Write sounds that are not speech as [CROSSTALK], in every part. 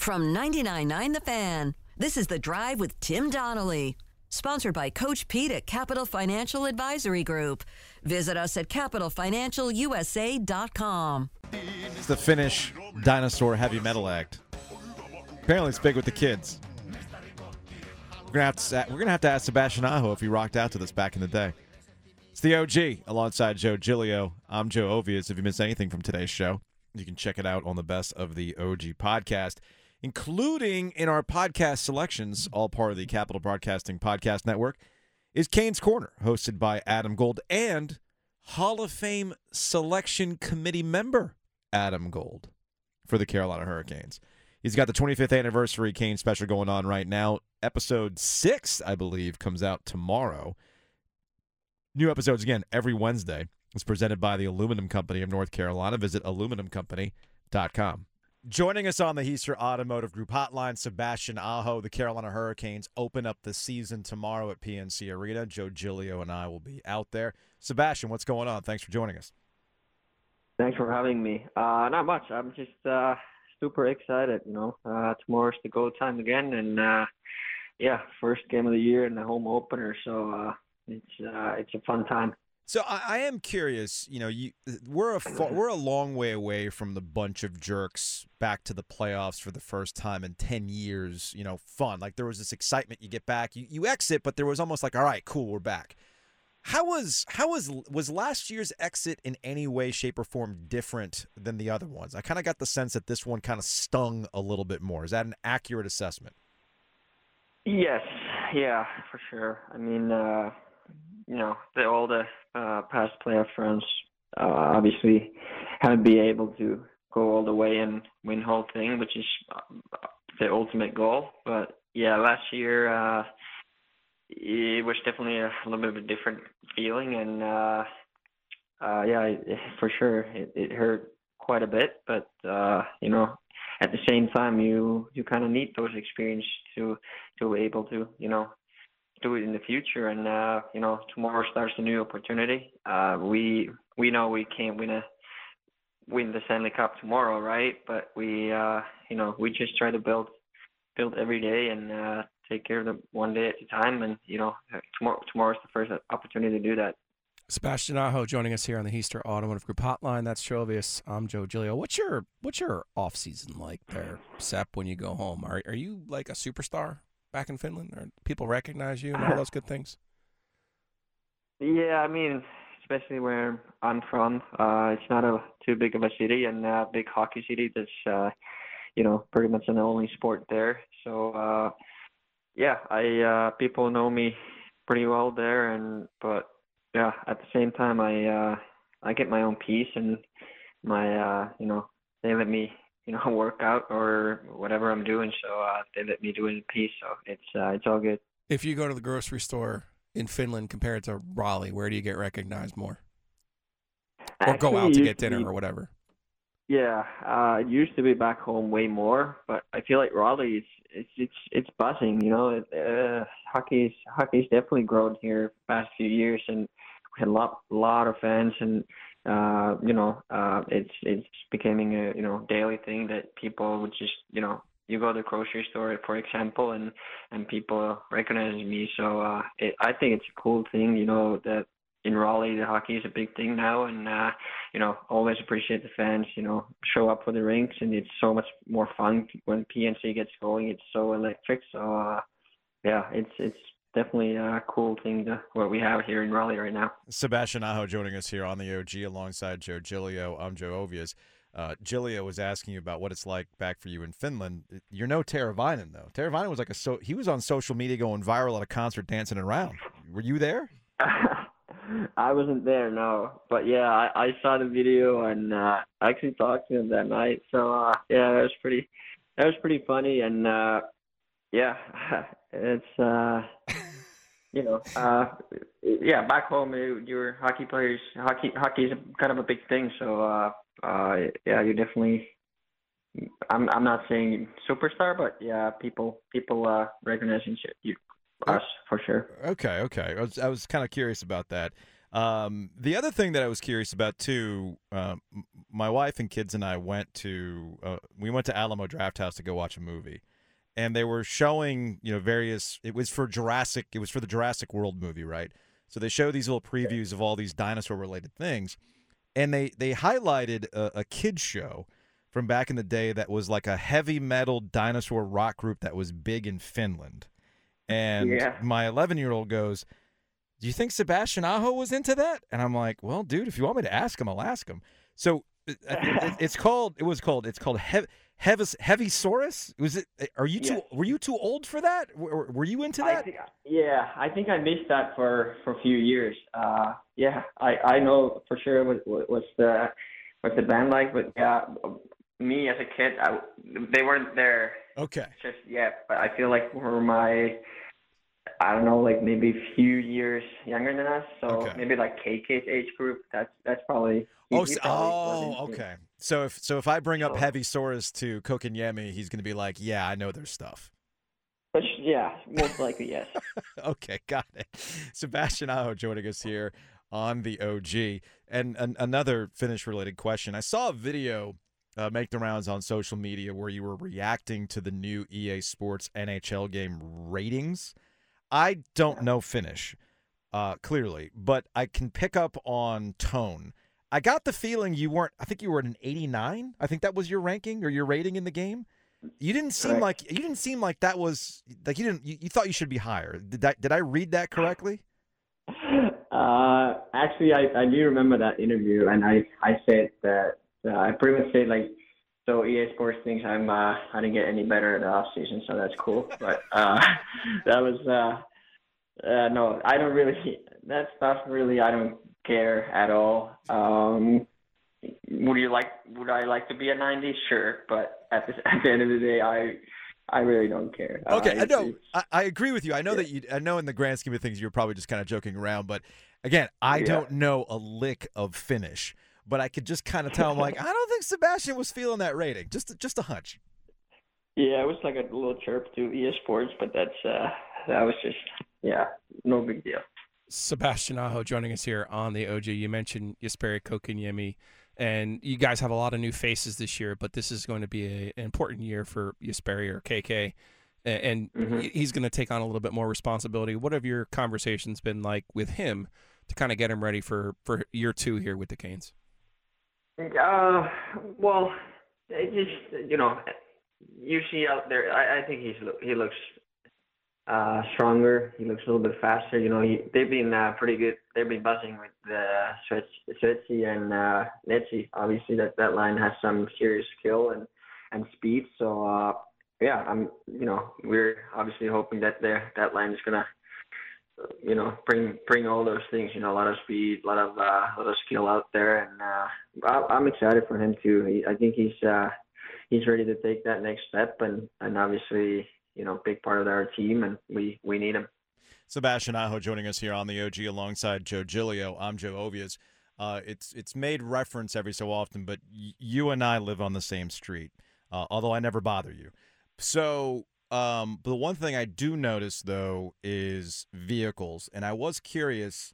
From 99.9 The Fan, this is The Drive with Tim Donnelly. Sponsored by Coach Pete at Capital Financial Advisory Group. Visit us at capitalfinancialusa.com. It's the Finnish dinosaur heavy metal act. Apparently, it's big with the kids. We're gonna have to we're gonna have to ask Sebastian Aho if he rocked out to this back in the day. It's the OG alongside Joe Giglio. I'm Joe Ovies. If you missed anything from today's show, you can check it out on the Best of the OG podcast including in our podcast selections, all part of the Capital Broadcasting Podcast Network, is Kane's Corner, hosted by Adam Gold and Hall of Fame selection committee member Adam Gold for the Carolina Hurricanes. He's got the 25th anniversary Kane special going on right now. Episode six, I believe, comes out tomorrow. New episodes again every Wednesday. It's presented by the Aluminum Company of North Carolina. Visit aluminumcompany.com. Joining us on the Hiester Automotive Group hotline, Sebastian Aho. The Carolina Hurricanes open up the season tomorrow at PNC Arena. Joe Giglio and I will be out there. Sebastian, what's going on? Thanks for joining us. Thanks for having me. Uh, not much. I'm just uh, super excited. You know, uh, tomorrow's the go time again, and uh, yeah, first game of the year and the home opener. So uh, it's uh, it's a fun time. So I, I, am curious. You know, you we're a far, we're a long way away from the bunch of jerks back to the playoffs for the first time in ten years. You know, fun. Like there was this excitement. You get back, you, you exit, but there was almost like, all right, cool, we're back. How was how was was last year's exit in any way, shape, or form different than the other ones? I kind of got the sense that this one kind of stung a little bit more. Is that an accurate assessment? Yes, yeah, for sure. I mean, uh, you know, the, all the uh, past playoff runs uh, obviously haven't been able to go all the way and win whole thing, which is uh, the ultimate goal. But yeah, last year uh, it was definitely a little bit of a different feeling, and uh, uh, yeah, for sure it, it hurt quite a bit. But uh, you know, at the same time, you you kind of need those experiences to to be able to you know do it in the future. And uh, you know, tomorrow starts a new opportunity. Uh, we we know we can't win a win the Stanley Cup tomorrow, right? But we uh, you know we just try to build build every day and uh, take care of them one day at a time. And you know, tomorrow tomorrow's the first opportunity to do that. Sebastian Aho joining us here on the Hiester Automotive Group Hotline. That's Joe Ovies. I'm Joe Giglio. What's your what's your off season like there, Sep? When you go home, are are you like a superstar? Back in Finland? Or people recognize you and all [LAUGHS] those good things? Yeah, I mean, especially where I'm from, uh, it's not a too big of a city and a big hockey city. That's uh, you know pretty much an only sport there. So uh, yeah, I uh, people know me pretty well there, and but yeah, at the same time, I uh, I get my own peace and my uh, you know they let me you know [LAUGHS] work out or whatever I'm doing. So uh, they let me do it in peace. So it's uh, it's all good. If you go to the grocery store in Finland compared to Raleigh, where do you get recognized more? Or go out to get dinner be, or whatever. Yeah, uh, it used to be back home way more, but I feel like Raleigh is it's it's it's buzzing. You know, uh, hockey's hockey's definitely grown here past few years, and we had a lot lot of fans and uh, you know, uh, it's it's becoming a you know daily thing that people would just you know you go to the grocery store for example and and people recognize me. So uh it, i think it's a cool thing you know that in raleigh the hockey is a big thing now. And uh you know always appreciate the fans you know show up for the rinks. And it's so much more fun when pnc gets going. It's so electric. So uh yeah it's it's definitely a cool thing to what we have here in Raleigh right now. Sebastian Aho joining us here on the OG alongside Joe Giglio. I'm Joe Ovies. Uh, Giglio was asking you about what it's like back for you in Finland. You're no Teravainen though. Teravainen was like a so he was on social media going viral at a concert dancing around. Were you there? [LAUGHS] I wasn't there, no. But yeah, I, I saw the video and uh, I actually talked to him that night. So uh, yeah, that was pretty that was pretty funny and uh, yeah, [LAUGHS] it's uh, [LAUGHS] you know, uh, yeah, back home you're hockey players. Hockey hockey is kind of a big thing. So uh, uh, yeah, you definitely. I'm I'm not saying superstar, but yeah, people people uh, recognizing you us for sure. Okay, okay. I was I was kind of curious about that. Um, the other thing that I was curious about too, um, m- my wife and kids and I went to uh, we went to Alamo Drafthouse to go watch a movie, and they were showing you know various. It was for Jurassic. It was for the Jurassic World movie, right? So they show these little previews of all these dinosaur related things, and they they highlighted a, a kids show from back in the day that was like a heavy metal dinosaur rock group that was big in Finland. And Yeah. my 11 year old goes, Do you think Sebastian Aho was into that? And I'm like, Well, dude, if you want me to ask him, I'll ask him. So uh, [LAUGHS] it's called, it was called, it's called Hev- Heavis, Hevisaurus. Was it, are you too, Yes. were you too old for that? Were, were you into I that? think, yeah, I think I missed that for for a few years. Uh, yeah, I I know for sure what what- what's the what's the band like, but yeah, me as a kid, I, they weren't there Okay. just yet. But I feel like for my I don't know, like maybe a few years younger than us, so Okay. maybe like KK's age group. That's that's probably. Oh, probably oh, was into it. okay. So if so, if I bring up Heavy Hevisaurus to Kotkaniemi, he's going to be like, "Yeah, I know their stuff." But yeah, most likely yes. [LAUGHS] okay, got it. Sebastian Aho joining us here on the OG. And an, another Finnish related question. I saw a video uh, make the rounds on social media where you were reacting to the new EA Sports NHL game ratings. I don't know Finnish, uh, clearly, but I can pick up on tone. I got the feeling you weren't, I think you were at an 89. I think that was your ranking or your rating in the game. You didn't seem Correct. like you didn't seem like that was like you didn't you, you thought you should be higher. Did that did I read that correctly? Uh, actually, I, I do remember that interview, and I, I said that uh, I pretty much said like, so EA Sports thinks I'm uh, I didn't get any better in the off season, so that's cool. [LAUGHS] But uh, [LAUGHS] that was uh, uh, no, I don't really that stuff really I don't care at all. Um, would you like would I like to be a 90? Sure, but at the [LAUGHS] at the end of the day, I I really don't care. Uh, Okay, I know. I, I agree with you. I know Yeah. that you. I know in the grand scheme of things, you're probably just kind of joking around. But again, I Yeah. don't know a lick of Finnish, but I could just kind of tell. I'm like, [LAUGHS] I don't think Sebastian was feeling that rating. Just just a hunch. Yeah, it was like a little chirp to EA Sports, but that's uh that was just yeah, no big deal. Sebastian Aho joining us here on the OG. You mentioned Jesperi Kotkaniemi, and you guys have a lot of new faces this year, but this is going to be a, an important year for Jesperi or KK, and Mhm. he's going to take on a little bit more responsibility. What have your conversations been like with him to kind of get him ready for, for year two here with the Canes? Uh, well, just you know, you see out there. I, I think he's he looks uh stronger. He looks a little bit faster. You know, he, they've been uh, pretty good. They've been buzzing with uh, Svetsi and uh, Netsi. Obviously, that that line has some serious skill and and speed. So uh, yeah, I'm you know we're obviously hoping that there that line is gonna you know bring bring all those things. You know, a lot of speed, a lot of uh, a lot of skill out there, and uh, I, I'm excited for him too. He, I think he's uh, he's ready to take that next step, and and obviously you know big part of our team, and we we need him. Sebastian Aho joining us here on the OG alongside Joe Giglio. I'm Joe Ovies. Uh, it's it's made reference every so often, but y- you and I live on the same street, uh, although I never bother you. So, um, the one thing I do notice though is vehicles, and I was curious,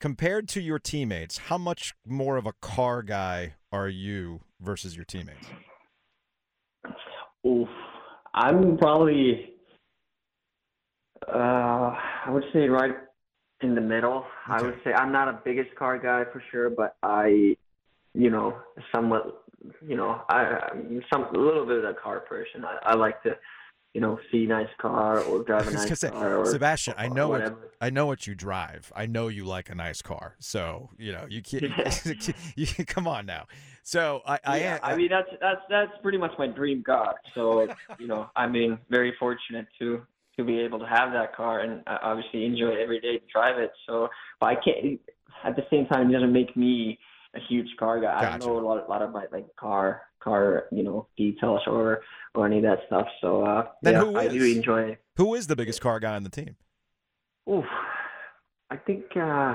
compared to your teammates, how much more of a car guy are you versus your teammates? Oof, I'm probably uh, I would say right in the middle. I would say I'm not a biggest car guy for sure, but I, you know, somewhat, you know, I I'm some a little bit of a car person. I, I like to, you know, see nice car or [LAUGHS] drive I a nice say, car. Or, Sebastian, I know what. I know what you drive. I know you like a nice car. So you know you can't. [LAUGHS] [LAUGHS] you, come on now. So I, I yeah, am. I mean that's that's that's pretty much my dream car. So you know, I mean, very fortunate to to be able to have that car and uh, obviously enjoy it every day to drive it. So, but I can't. At the same time, it doesn't make me a huge car guy. I Gotcha. don't know a lot, a lot of my like car car you know details or or any of that stuff. So uh, Then yeah, who I do enjoy it. who is the biggest car guy on the team? Oof. I think uh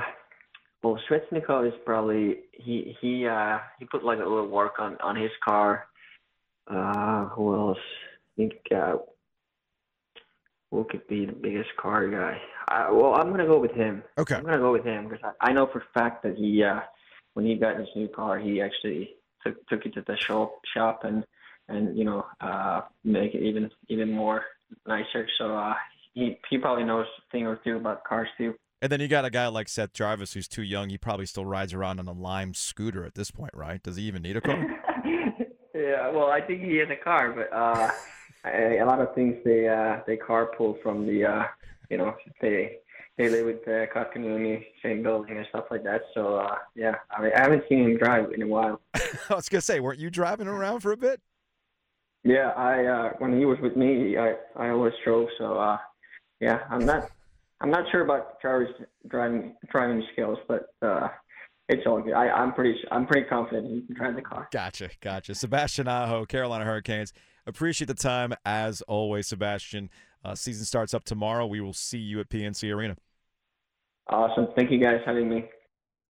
well Svechnikov is probably he he uh he put like a little work on on his car. Uh who else? I think uh who could be the biggest car guy. I, well, I'm gonna go with him. Okay. I'm gonna go with him because I, I know for a fact that he, uh, when he got his new car, he actually took took it to the shop shop and and you know uh, make it even even more nicer. So uh, he he probably knows a thing or two about cars too. And then you got a guy like Seth Jarvis who's too young. He probably still rides around on a Lime scooter at this point, right? Does he even need a car? [LAUGHS] yeah, well, I think he has a car, but uh, [LAUGHS] a, a lot of things they uh, they carpool from the uh, you know they they live with uh, Kotkaniemi, same building and stuff like that. So uh, yeah, I mean I haven't seen him drive in a while. [LAUGHS] I was gonna say, weren't you driving around for a bit? Yeah, I uh, when he was with me, I I always drove. So uh, yeah, I'm not I'm not sure about Jarvis driving driving skills, but uh, it's all good. I, I'm pretty I'm pretty confident he can drive the car. Gotcha, gotcha. Sebastian Aho, Carolina Hurricanes. Appreciate the time as always, Sebastian. Uh, season starts up tomorrow. We will see you at PNC Arena. Awesome. Thank you guys for having me.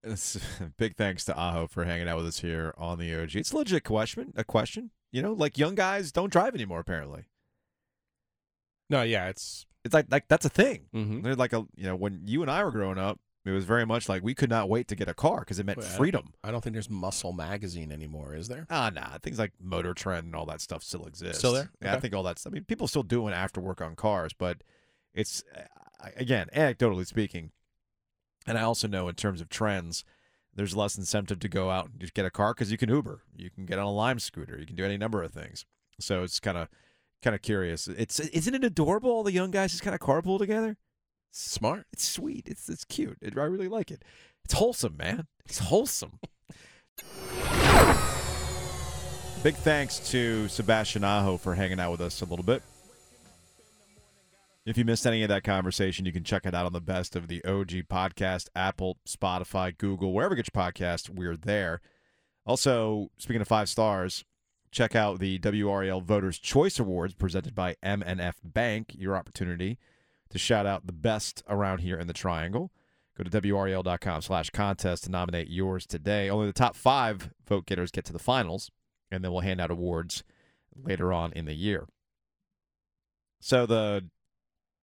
It's, [LAUGHS] big thanks to Aho for hanging out with us here on the OG. It's a legit question. A question, you know, like young guys don't drive anymore. Apparently, No, yeah, it's it's like like that's a thing. Mhm. They're like a you know when you and I were growing up, it was very much like we could not wait to get a car because it meant Well, I- freedom. I don't think there's Muscle Magazine anymore, is there? Ah, nah. Things like Motor Trend and all that stuff still exists. Still there? Yeah, I think all that's. I mean, people still doing after work on cars, but it's uh, again, anecdotally speaking, and I also know in terms of trends, there's less incentive to go out and just get a car because you can Uber, you can get on a Lime scooter, you can do any number of things. So it's kind of kind of curious. It's isn't it adorable? All the young guys just kind of carpool together. Smart. It's sweet. It's it's cute. It, I really like it. It's wholesome, man. It's wholesome. Big thanks to Sebastian Aho for hanging out with us a little bit. If you missed any of that conversation, you can check it out on the best of the OG podcast, Apple, Spotify, Google, wherever you get your podcast, we're there. Also, speaking of five stars, check out the WRAL Voters Choice Awards presented by MNF Bank, your opportunity to shout out the best around here in the triangle. Go to WRAL.com slash contest to nominate yours today. Only the top five vote getters get to the finals, and then we'll hand out awards later on in the year. So the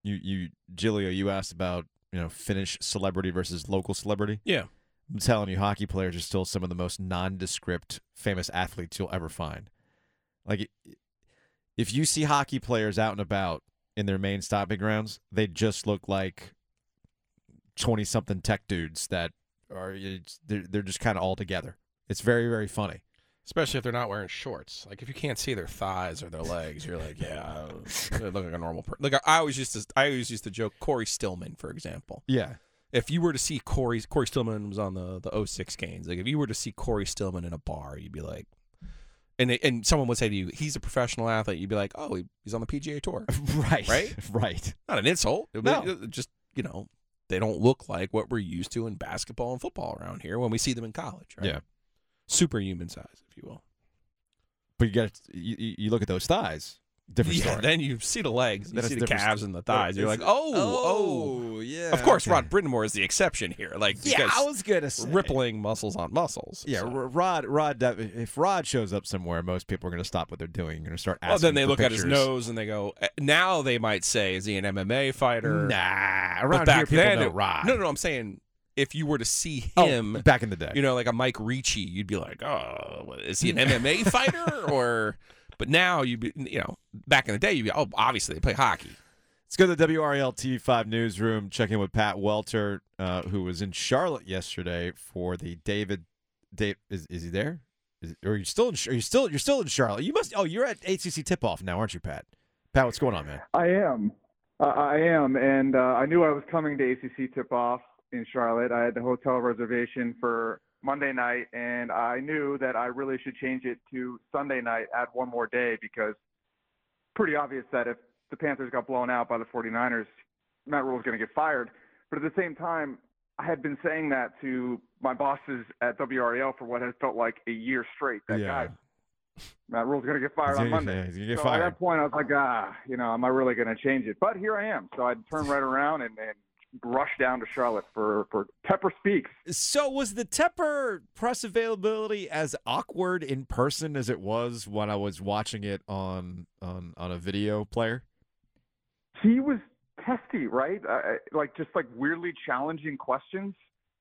you you Giglio, you asked about, you know, Finnish celebrity versus local celebrity. Yeah. I'm telling you, hockey players are still some of the most nondescript famous athletes you'll ever find. Like, if you see hockey players out and about in their main stopping grounds, they just look like twenty something tech dudes that are they're they're just kind of all together. It's very very funny. Especially if they're not wearing shorts. Like if you can't see their thighs or their legs, you're like, yeah, [LAUGHS] they look like a normal person. Like I always used to, I always used to joke Cory Stillman, for example. Yeah, If you were to see Cory, Cory Stillman was on the the 06 games. Like if you were to see Cory Stillman in a bar, you'd be like, and and someone would say to you, he's a professional athlete. You'd be like, oh, he, he's on the PGA Tour. [LAUGHS] right, Right? [LAUGHS] right. Not an insult. It- No. it- just you know, they don't look like what we're used to in basketball and football around here when we see them in college. Right? Yeah. Superhuman size, if you will. But you got you, you look at those thighs, different yeah, story. then you see the legs, you Then see the calves sto- and the thighs. You're like, It's- oh, oh. yeah. Of course, okay. Rod Brind'Amour is the exception here. Like, Yeah, I was gonna say rippling muscles on muscles. Yeah, so. Rod. Rod. If Rod shows up somewhere, most people are going to stop what they're doing. You're going to start asking. Well, then they look at his nose and they go. eh, Now they might say, "Is he an MMA fighter?" Nah, But around back here people then, know Rod. No, no, no. I'm saying if you were to see Oh, him, back in the day. you know, like a Mike Ricci, you'd be like, "Oh, what- is he an MMA [LAUGHS] fighter?" Or, but now you, be, you know, back in the day, you'd be, "Oh, obviously they play hockey." Let's go to the WRAL TV5 newsroom. Check in with Pat Welter, uh, who was in Charlotte yesterday for the David. Dave, is is he there? Is, or are you still in? Are you still? You're still in Charlotte. You must. Oh, you're at ACC tip off now, aren't you, Pat? Pat, what's going on, man? I am. Uh, I am, and uh, I knew I was coming to ACC tip-off in Charlotte. I had the hotel reservation for Monday night, and I knew that I really should change it to Sunday night. Add one more day because pretty obvious that if the Panthers got blown out by the 49ers, Matt Rhule was going to get fired. But at the same time, I had been saying that to my bosses at WRAL for what has felt like a year straight. That Yeah. guy, Matt Rhule's going to get fired on Monday he's gonna get so fired. at that point, I was like, ah, you know, am I really going to change it? But here I am. So I turned right around and, and rushed down to Charlotte for for Tepper Speaks. So was the Tepper press availability as awkward in person as it was when I was watching it on on on a video player? He was testy, right? Uh, like just like weirdly challenging questions.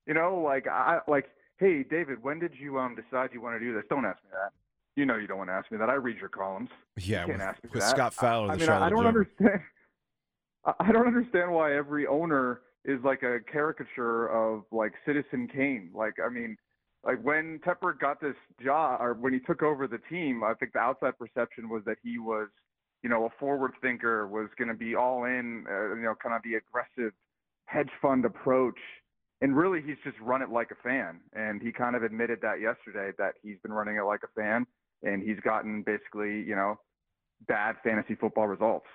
You know, like I like, hey, David, when did you um decide you want to do this? Don't ask me that. You know, you don't want to ask me that. I read your columns. Yeah, you can't with, ask me with that. Scott Fowler, I, I the mean, Charlotte I don't understand. I don't understand why every owner is like a caricature of like Citizen Kane. Like, I mean, like when Tepper got this job or when he took over the team, I think the outside perception was that he was, you know, a forward thinker, was going to be all in, uh, you know, kind of the aggressive hedge fund approach. And really, he's just run it like a fan. And he kind of admitted that yesterday that he's been running it like a fan, and he's gotten basically, you know, bad fantasy football results.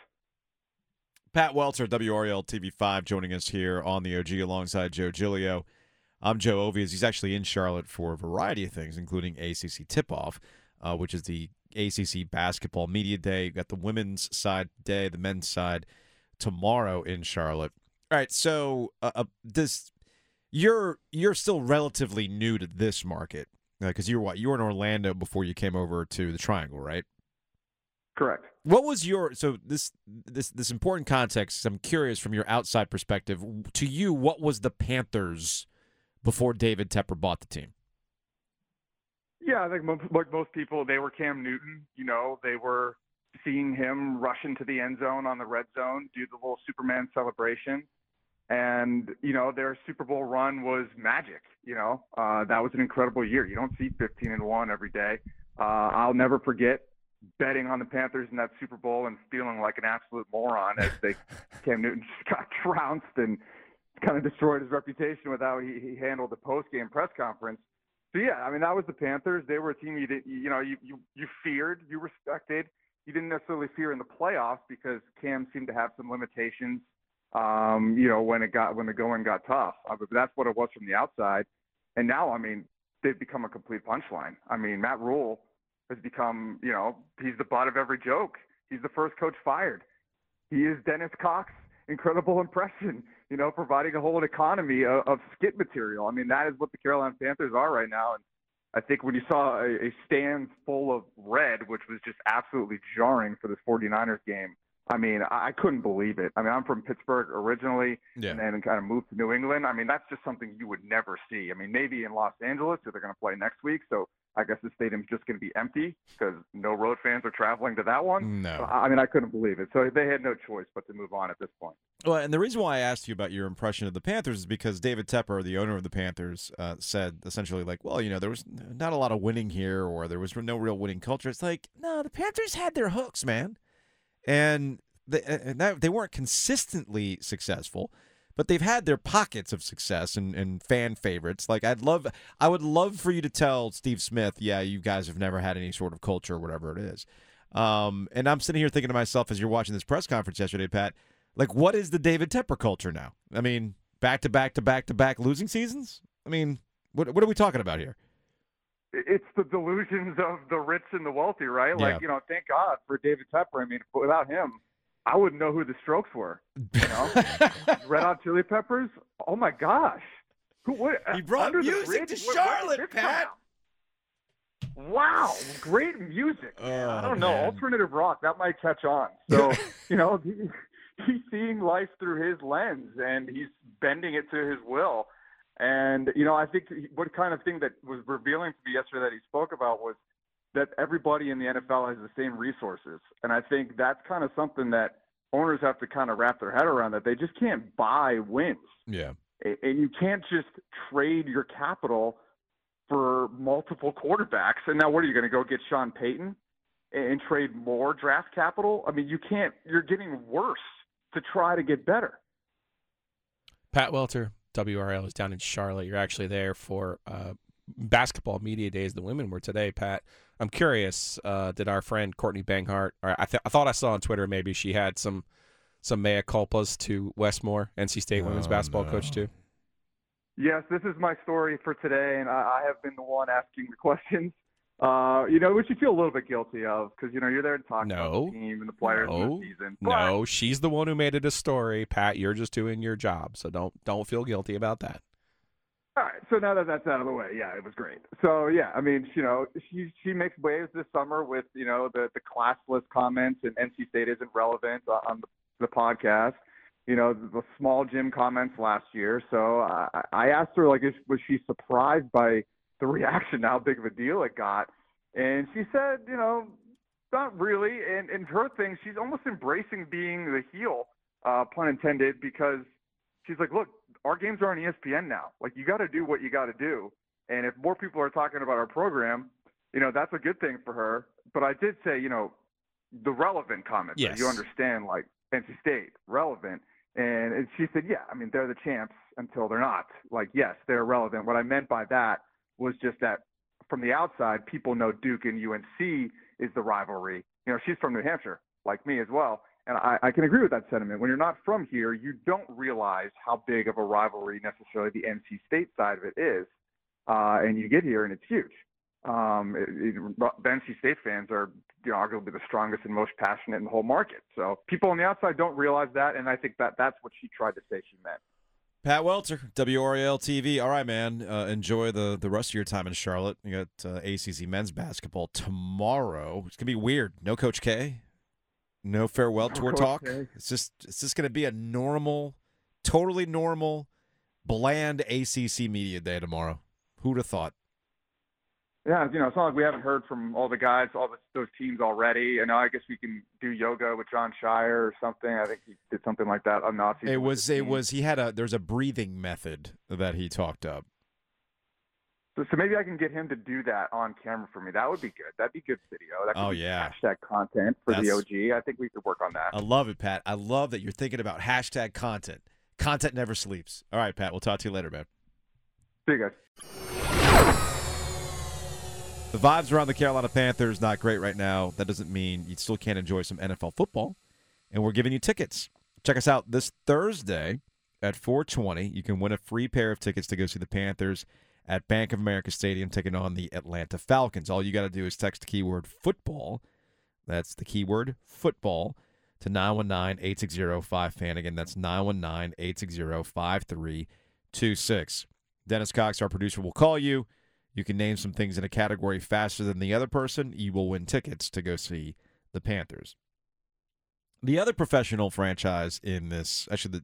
Pat Welter, WRAL TV5, joining us here on the OG alongside Joe Giglio. I'm Joe Ovies. He's actually in Charlotte for a variety of things, including ACC Tip Off, uh, which is the ACC Basketball Media Day. You've got the women's side day, the men's side tomorrow in Charlotte. All right, so uh, uh, this you're you're still relatively new to this market because you were what you were in Orlando before you came over to the Triangle, right? Correct. What was your so this this this important context? I'm curious from your outside perspective. To you, what was the Panthers before David Tepper bought the team? Yeah, I think like most people, they were Cam Newton. You know, they were seeing him rush into the end zone on the red zone, do the little Superman celebration, and you know their Super Bowl run was magic. You know, uh, that was an incredible year. You don't see 15 and one every day. Uh, I'll never forget betting on the Panthers in that Super Bowl and feeling like an absolute moron as they [LAUGHS] Cam Newton just got [LAUGHS] trounced and kind of destroyed his reputation with how he, he handled the post game press conference. So yeah, I mean that was the Panthers. They were a team you did you know you you you feared, you respected. You didn't necessarily fear in the playoffs because Cam seemed to have some limitations. Um, you know when it got when the going got tough. Uh, but that's what it was from the outside. And now I mean they've become a complete punchline. I mean Matt Rhule has become you know he's the butt of every joke. He's the first coach fired. He is Dennis Cox incredible [LAUGHS] impression, you know, providing a whole economy of, of skit material. I mean, that is what the Carolina Panthers are right now. And I think when you saw a, a stand full of red, which was just absolutely jarring for this 49ers game, I mean, I, I couldn't believe it. I mean, I'm from Pittsburgh originally Yeah. and then kind of moved to New England. I mean, that's just something you would never see. I mean, maybe in Los Angeles, so they're going to play next week. So I guess the stadium's just going to be empty because no road fans are traveling to that one. No. I mean, I couldn't believe it. So they had no choice but to move on at this point. Well, and the reason why I asked you about your impression of the Panthers is because David Tepper, the owner of the Panthers, uh, said essentially like, well, you know, there was not a lot of winning here, or there was no real winning culture. It's like, no, the Panthers had their hooks, man, and they, and that, they weren't consistently successful, but they've had their pockets of success and, and fan favorites. Like, I'd love, I would love for you to tell Steve Smith, yeah, you guys have never had any sort of culture, or whatever it is. Um, and I'm sitting here thinking to myself as you're watching this press conference yesterday, Pat. Like, what is the David Tepper culture now? I mean, back to back to back to back losing seasons. I mean, what what are we talking about here? it's the delusions of the rich and the wealthy, right? Yeah. Like, you know, thank God for David Tepper. I mean, without him, I wouldn't know who the Strokes were. You know, [LAUGHS] Red Hot Chili Peppers. Oh my gosh, who? What, He brought music to Where- where did Charlotte, Pat. Wow, great music. man. Oh, I Oh, don't know, man. alternative rock that might catch on. So, [LAUGHS] you know, he, he's seeing life through his lens and he's bending it to his will. And you know, I think what kind of thing that was revealing to me yesterday that he spoke about was that everybody in the NFL has the same resources, and I think that's kind of something that owners have to kind of wrap their head around that they just can't buy wins, Yeah. And you can't just trade your capital for multiple quarterbacks. And now, what are you going to go get Sean Payton and trade more draft capital? I mean, you can't. You're getting worse to try to get better. Pat Welter, WRAL, is down in Charlotte. You're actually there for uh, basketball media days. The women were today. Pat, I'm curious. Uh, did our friend Courtney Banghart? Or I, th- I thought I saw on Twitter maybe she had some some mea culpas to Wes Moore, NC State women's Oh, basketball no. coach too. Yes, this is my story for today, and I, I have been the one asking the questions. Uh, you know, which you feel a little bit guilty of because you know you're there to talk about No. the team and the players No. the season. But, No, she's the one who made it a story. Pat, you're just doing your job, so don't don't feel guilty about that. All right, so now that that's out of the way, yeah, it was great. So yeah, I mean, you know, she she makes waves this summer with you know the the classless comments and NC State isn't relevant on the, the podcast, you know, the small gym comments last year. So I, I asked her, like, is, was she surprised by the reaction, how big of a deal it got? And she said, you know, not really. And, and her thing, she's almost embracing being the heel, uh, pun intended, because she's like, look, our games are on ESPN now. Like, you got to do what you got to do. And if more people are talking about our program, you know, that's a good thing for her. But I did say, you know, the relevant comments. Yes. You understand, like, NC State, relevant. And, and she said, yeah, I mean, they're the champs until they're not. Like, yes, they're relevant. What I meant by that was just that from the outside, people know Duke and UNC is the rivalry. You know, she's from New Hampshire, like me as well. And I, I can agree with that sentiment. When you're not from here, you don't realize how big of a rivalry necessarily the NC State side of it is. Uh, and you get here and it's huge. Um, it, it, NC State fans are you know, arguably the strongest and most passionate in the whole market. So people on the outside don't realize that, and I think that that's what she tried to say she meant. Pat Welter, WRAL TV. All right, man. Uh, enjoy the, the rest of your time in Charlotte. You got uh, ACC men's basketball tomorrow. It's gonna be weird. No Coach K. No farewell tour talk. K. It's just it's just gonna be a normal, totally normal, bland ACC media day tomorrow. Who'd have thought? Yeah, you know, it's not like we haven't heard from all the guys, all the, those teams already. And I guess we can do yoga with Jon Scheyer or something. I think he did something like that on Nazi. It was it was he had a there's a breathing method that he talked up. So, so maybe I can get him to do that on camera for me. That would be good. That'd be good video. That could Oh, yeah. hashtag content for the OG. I think we could work on that. I love it, Pat. I love that you're thinking about hashtag content. Content never sleeps. All right, Pat. We'll talk to you later, man. See you guys. The vibes around the Carolina Panthers not great right now. That doesn't mean you still can't enjoy some NFL football, and we're giving you tickets. Check us out this Thursday at 4:20. You can win a free pair of tickets to go see the Panthers at Bank of America Stadium taking on the Atlanta Falcons. All you got to do is text the keyword football. That's the keyword football to 919-860-5FAN. Again, that's 919-860-5326. Dennis Cox, our producer, will call you. You can name some things in a category faster than the other person. You will win tickets to go see the Panthers. The other professional franchise in this, actually, the,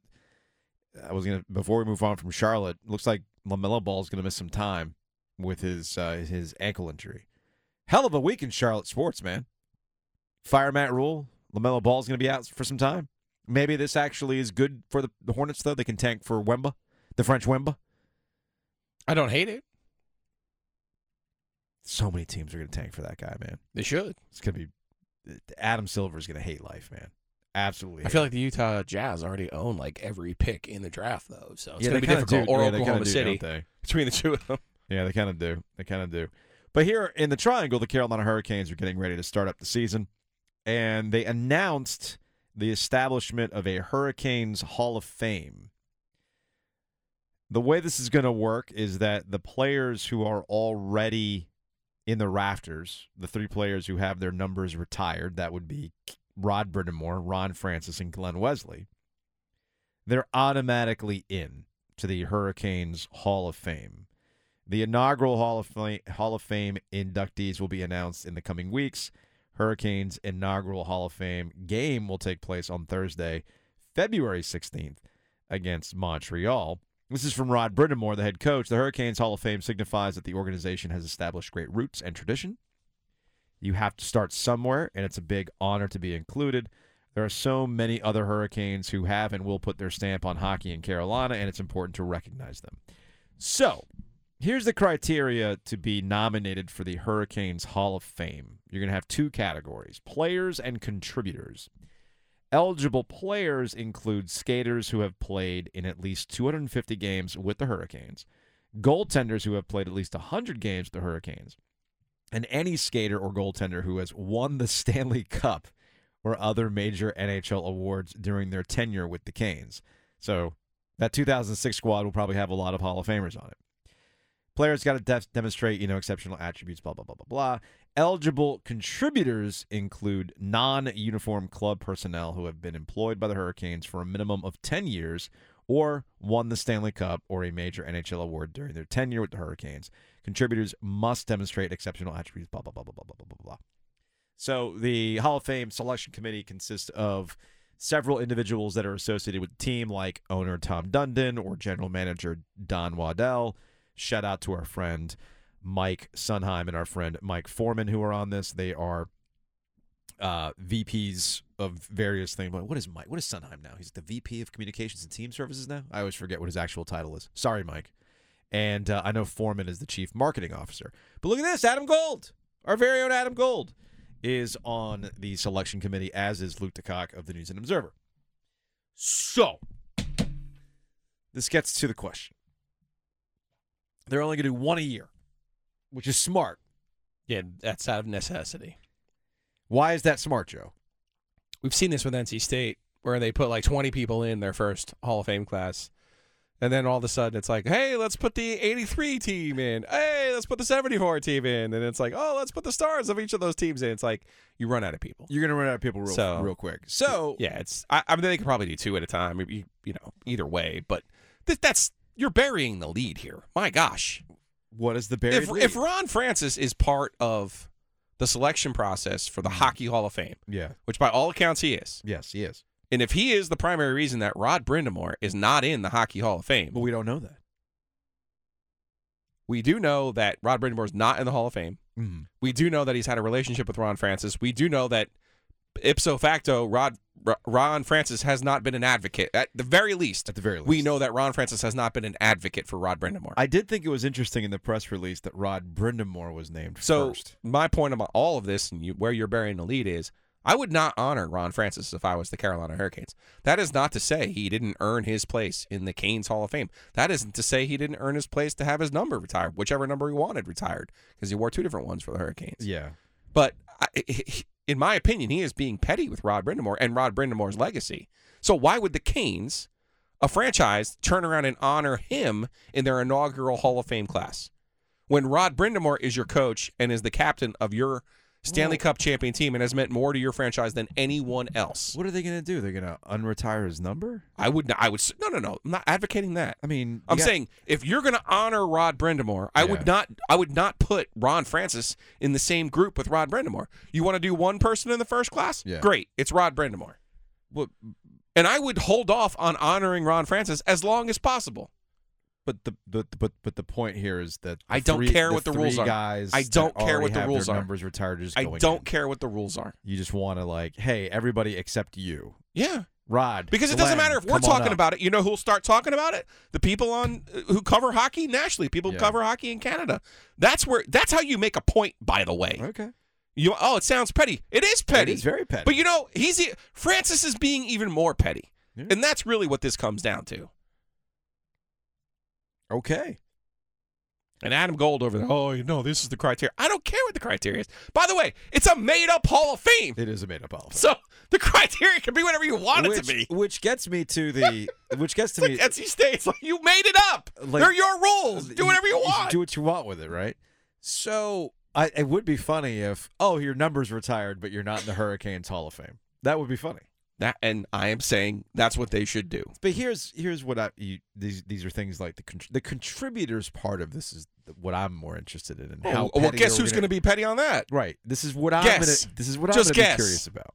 I was gonna before we move on from Charlotte. Looks like LaMelo Ball is gonna miss some time with his uh, his ankle injury. Hell of a week in Charlotte sports, man. Fire Matt Rhule. LaMelo Ball is gonna be out for some time. Maybe this actually is good for the, the Hornets, though. They can tank for Wemba, the French Wemba. I don't hate it. So many teams are going to tank for that guy, man. They should. It's going to be Adam Silver is going to hate life, man. Absolutely. I feel like the Utah Jazz already own like every pick in the draft, though. So it's yeah, gonna be difficult. Do. Or yeah, Oklahoma do, City [LAUGHS] between the two of them. Yeah, they kind of do. They kind of do. But here in the Triangle, the Carolina Hurricanes are getting ready to start up the season, and they announced the establishment of a Hurricanes Hall of Fame. The way this is going to work is that the players who are already in the rafters, the three players who have their numbers retired, that would be Rod Brind'Amour, Ron Francis, and Glen Wesley, they're automatically in to the Hurricanes Hall of Fame. The inaugural Hall of Fame, Hall of Fame inductees will be announced in the coming weeks. Hurricanes inaugural Hall of Fame game will take place on Thursday, February 16th against Montreal. This is from Rod Brind'Amour, the head coach. The Hurricanes Hall of Fame signifies that the organization has established great roots and tradition. You have to start somewhere, and it's a big honor to be included. There are so many other Hurricanes who have and will put their stamp on hockey in Carolina, and it's important to recognize them. So, here's the criteria to be nominated for the Hurricanes Hall of Fame. You're going to have two categories players and contributors. Eligible players include skaters who have played in at least 250 games with the Hurricanes, goaltenders who have played at least 100 games with the Hurricanes, and any skater or goaltender who has won the [LAUGHS] Stanley Cup or other major NHL awards during their tenure with the Canes. So that 2006 squad will probably have a lot of Hall of Famers on it. Players got to demonstrate, you know, exceptional attributes, blah, blah, blah, blah, blah. Eligible contributors include non uniform club personnel who have been employed by the Hurricanes for a minimum of 10 years or won the Stanley Cup or a major NHL award during their tenure with the Hurricanes. Contributors must demonstrate exceptional attributes, blah, blah, blah, blah, blah, blah, blah, blah. So the Hall of Fame selection committee consists of several individuals that are associated with the team, like owner Tom Dundon or general manager Don Waddell. Shout out to our friend Mike Sundheim and our friend Mike Forman who are on this. They are uh, VPs of various things. What is Mike? What is Sundheim now? He's the VP of Communications and Team Services now. I always forget what his actual title is. Sorry, Mike. And uh, I know Forman is the Chief Marketing Officer. But look at this, Adam Gold, our very own Adam Gold, is on the selection committee, as is Luke DeCock of the News and Observer. So, this gets to the question. They're only going to do one a year, which is smart. Yeah, that's out of necessity. Why is that smart, Joe? We've seen this with NC State, where they put like 20 people in their first Hall of Fame class. And then all of a sudden it's like, hey, let's put the 83 team in. Hey, let's put the 74 team in. And it's like, oh, let's put the stars of each of those teams in. It's like you run out of people. You're going to run out of people real, So- real quick. So, Yeah, it's. I, I mean, they could probably do two at a time. You, you know, either way. But th- that's you're burying the lead here. My gosh, what is the buried if lead? if Ron Francis is part of the selection process for the mm. Hockey Hall of Fame, yeah, which by all accounts he is, yes, he is. And if he is the primary reason that Rod Brind'Amour is not in the Hockey Hall of Fame, But we don't know that. we do know that Rod Brind'Amour is not in the Hall of Fame. Mm-hmm. We do know that he's had a relationship with Ron Francis. We do know that ipso facto, Rod Ron Francis has not been an advocate. At the very least, At the very least, we know that Ron Francis has not been an advocate for Rod Brind'Amour. I did think it was interesting in the press release that Rod Brind'Amour was named so first. my point about all of this and you, where you're burying the lead is I would not honor Ron Francis if I was the Carolina Hurricanes. That is not to say he didn't earn his place in the Canes Hall of Fame. That isn't to say he didn't earn his place to have his number retired, whichever number he wanted retired, because he wore two different ones for the Hurricanes. Yeah, But I, in my opinion, he is being petty with Rod Brind'Amour and Rod Brind'Amour's legacy. So why would the Canes, a franchise, turn around and honor him in their inaugural Hall of Fame class? When Rod Brind'Amour is your coach and is the captain of your Stanley Cup champion team and has meant more to your franchise than anyone else. what are they going to do? They're going to unretire his number? I would not, I would s- no no no. I'm not advocating that. I mean, I'm got- saying if you're going to honor Rod Brind'Amour, I Yeah. would not I would not put Ron Francis in the same group with Rod Brind'Amour. You want to do one person in the first class? Yeah. Great. It's Rod Brind'Amour. What- And I would hold off on honoring Ron Francis as long as possible. But the but but but the point here is that I don't three- care what the rules are. Guys I don't care what the rules are. Numbers retired just I don't in. care what the rules are. You just want to like, hey, everybody except you, Yeah. Rod. Because it doesn't matter if we're talking up. about it. You know who'll start talking about it? The people on uh, who cover hockey nationally, people who Yeah. cover hockey in Canada. That's where that's how you make a point, by the way. Okay, You oh, it sounds petty. It is petty. It is very petty. But you know, he's Francis is being even more petty. Yeah. And that's really what this comes down to. Okay. And Adam Gold over there, oh, you know, this is the criteria. I don't care what the criteria is. By the way, it's a made up Hall of Fame. It is a made up Hall of Fame. So the criteria can be whatever you want which, it to be. Which gets me to the [LAUGHS] which gets to It's me like NC State's like you made it up. Like- They're your rules. Do whatever you should want. Do what you want with it, right? So I, it would be funny if oh your number's retired, but you're not in the Hurricanes Hall of Fame. That would be funny. That and I am saying that's what they should do. But here's here's what I you, these these are things like the the contributors part of this is what I'm more interested in and oh, how. Oh, well, guess who's going to be petty on that? right? This is what I'm gonna this is what Just I'm guess. curious about.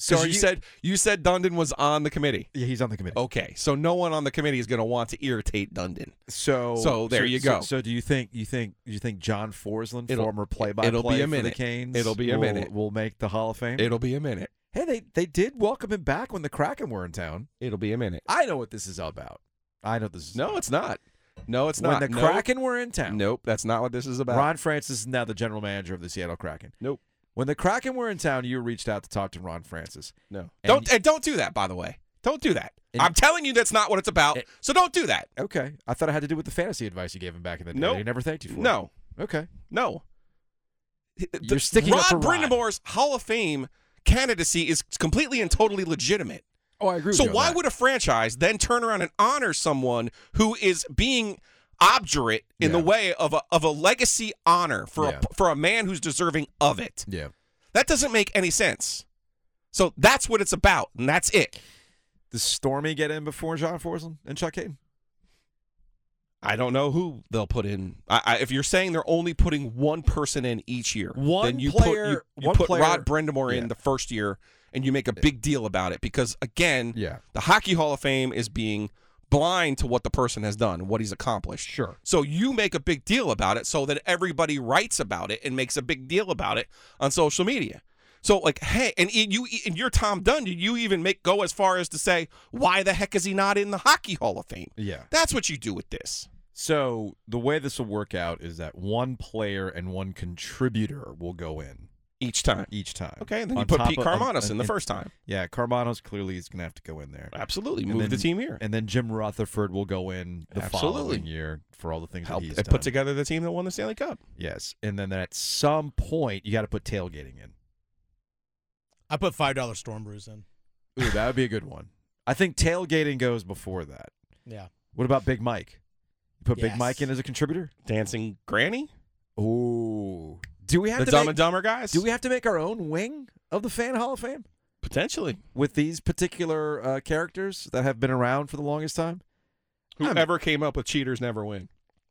So are you, said you said Dundon was on the committee. yeah he's on the committee. Okay, so no one on the committee is going to want to irritate Dundon. So So there you go. So, do you think you think you think John Forslund, It'll- former play-by-play it'll be a minute. for the Canes, It'll be a will- minute. will make the Hall of Fame? It'll be a minute. Hey, they they did welcome him back when the Kraken were in town. It'll be a minute. I know what this is all about. I know this is. No, it's not. No, it's not. when the Nope. Kraken were in town. Nope, that's not what this is about. Ron Francis is now the general manager of the Seattle Kraken. Nope. When the Kraken were in town, you reached out to talk to Ron Francis. No. And don't and don't do that. By the way, don't do that. I'm telling you, that's not what it's about. And- so don't do that. Okay, I thought I had to do with the fantasy advice you gave him back in the day. Nope. that He never thanked you for. No, it. No. Okay. no. You're sticking Rod up for Rod. Brindamore's Hall of Fame candidacy is completely and totally legitimate. Oh, I agree. So why would a franchise then turn around and honor someone who is being obdurate in the way of a of a legacy honor for Yeah. a for a man who's deserving of it? Yeah. That doesn't make any sense. So that's what it's about, and that's it. Does Stormy get in before John Forslund and Chuck Kaiton? I don't know who they'll put in. I, I, if you're saying they're only putting one person in each year, One then you player- put you, you one put player- Rod Brind'Amour Yeah. in the first year, and you make a big deal about it because again, Yeah. the Hockey Hall of Fame is being blind to what the person has done, what he's accomplished. Sure. So you make a big deal about it so that everybody writes about it and makes a big deal about it on social media. So like, hey, and you and you're Tom Dunn. You even make go as far as to say why the heck is he not in the Hockey Hall of Fame? Yeah. That's what you do with this. So the way this will work out is that one player and one contributor will go in Each time. each time. Okay, and then you put Pete of- Karmanos on- in the first time. Yeah, Karmanos clearly is going to have to go in there. Absolutely, And move the team here. And then Jim Rutherford will go in the Absolutely. following year for all the things Help that he's put together the team that won the Stanley Cup. Yes, and then at some point you got to put tailgating in. I put five dollar storm brews in. Ooh, that would be a good one. I think tailgating goes before that. Yeah. What about Big Mike? You put Big Mike in as a contributor? Dancing Granny, Ooh. Do we have the to Dumb make, and Dumber guys. Do we have to make our own wing of the Fan Hall of Fame potentially with these particular uh, characters that have been around for the longest time? whoever came up with cheaters never win?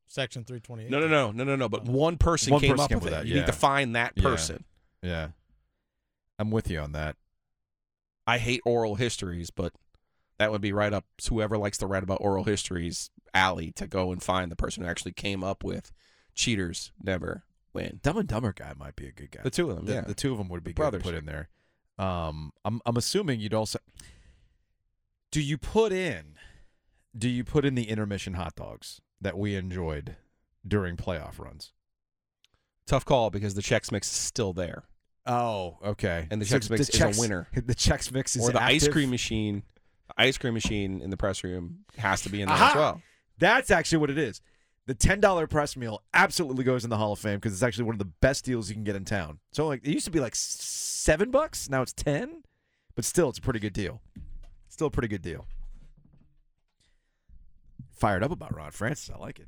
Section three twenty eight. No, no, no, no, no, no. But one person One came person up came with with it. that, You yeah. need to find that Yeah. person. Yeah. I'm with you on that. I hate oral histories, but that would be right up to whoever likes to write about oral histories alley to go and find the person who actually came up with cheaters never win. Dumb and Dumber guy might be a good guy. The two of them, the, yeah. the two of them would be good Brothers. to put in there. Um, I'm I'm assuming you'd also. Do you put in? Do you put in the intermission hot dogs that we enjoyed during playoff runs? Tough call because the Chex Mix is still there, Oh, okay. and the So Chex Mix is a winner. [LAUGHS] The Chex Mix is or the ice cream machine. The ice cream machine in the press room has to be in there Aha! as well. That's actually what it is. The ten dollar press meal absolutely goes in the Hall of Fame because it's actually one of the best deals you can get in town. So like it used to be like seven bucks, now it's ten, but still it's a pretty good deal. Still a pretty good deal. Fired up about Ron Francis, I like it.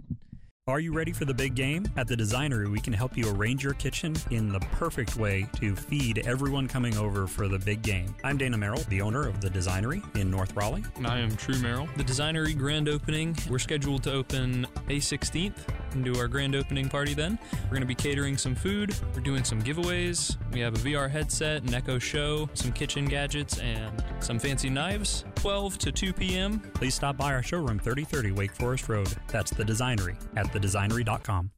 Are you ready for the big game? At the Designery, we can help you arrange your kitchen in the perfect way to feed everyone coming over for the big game. I'm Dana Merrill, the owner of the Designery in North Raleigh. And I am True Merrill. The Designery grand opening, we're scheduled to open May 16th and do our grand opening party then. We're going to be catering some food, we're doing some giveaways. We have a VR headset, an Echo Show, some kitchen gadgets, and some fancy knives. 12 to 2 p.m. Please stop by our showroom 3030 Wake Forest Road. That's the Designery at thedesignery.com.